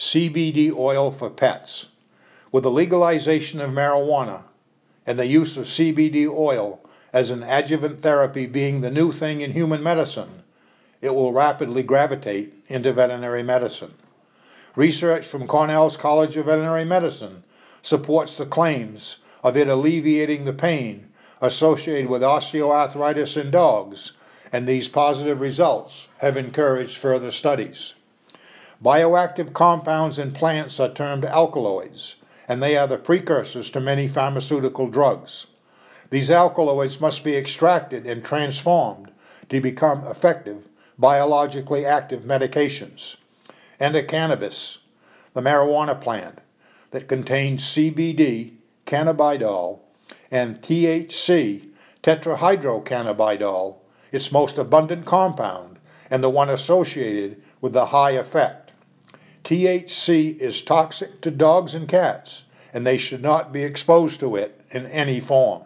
CBD oil for pets. With the legalization of marijuana and the use of CBD oil as an adjuvant therapy being the new thing in human medicine, it will rapidly gravitate into veterinary medicine. Research from Cornell's College of Veterinary Medicine supports the claims of it alleviating the pain associated with osteoarthritis in dogs, and these positive results have encouraged further studies. Bioactive compounds in plants are termed alkaloids, and they are the precursors to many pharmaceutical drugs. These alkaloids must be extracted and transformed to become effective biologically active medications. And cannabis, the marijuana plant, that contains CBD, cannabidiol, and THC, tetrahydrocannabinol, its most abundant compound and the one associated with the high effect. THC is toxic to dogs and cats, and they should not be exposed to it in any form.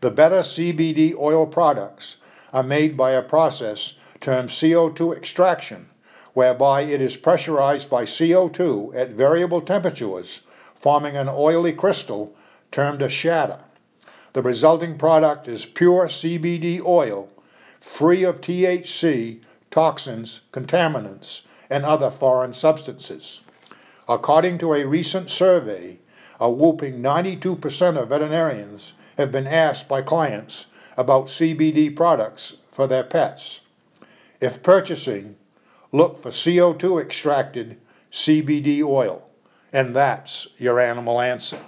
The better CBD oil products are made by a process termed CO2 extraction, whereby it is pressurized by CO2 at variable temperatures, forming an oily crystal termed a shatter. The resulting product is pure CBD oil, free of THC, toxins, contaminants, and other foreign substances. According to a recent survey, a whooping 92% of veterinarians have been asked by clients about CBD products for their pets. If purchasing, look for CO2 extracted CBD oil, and that's your animal answer.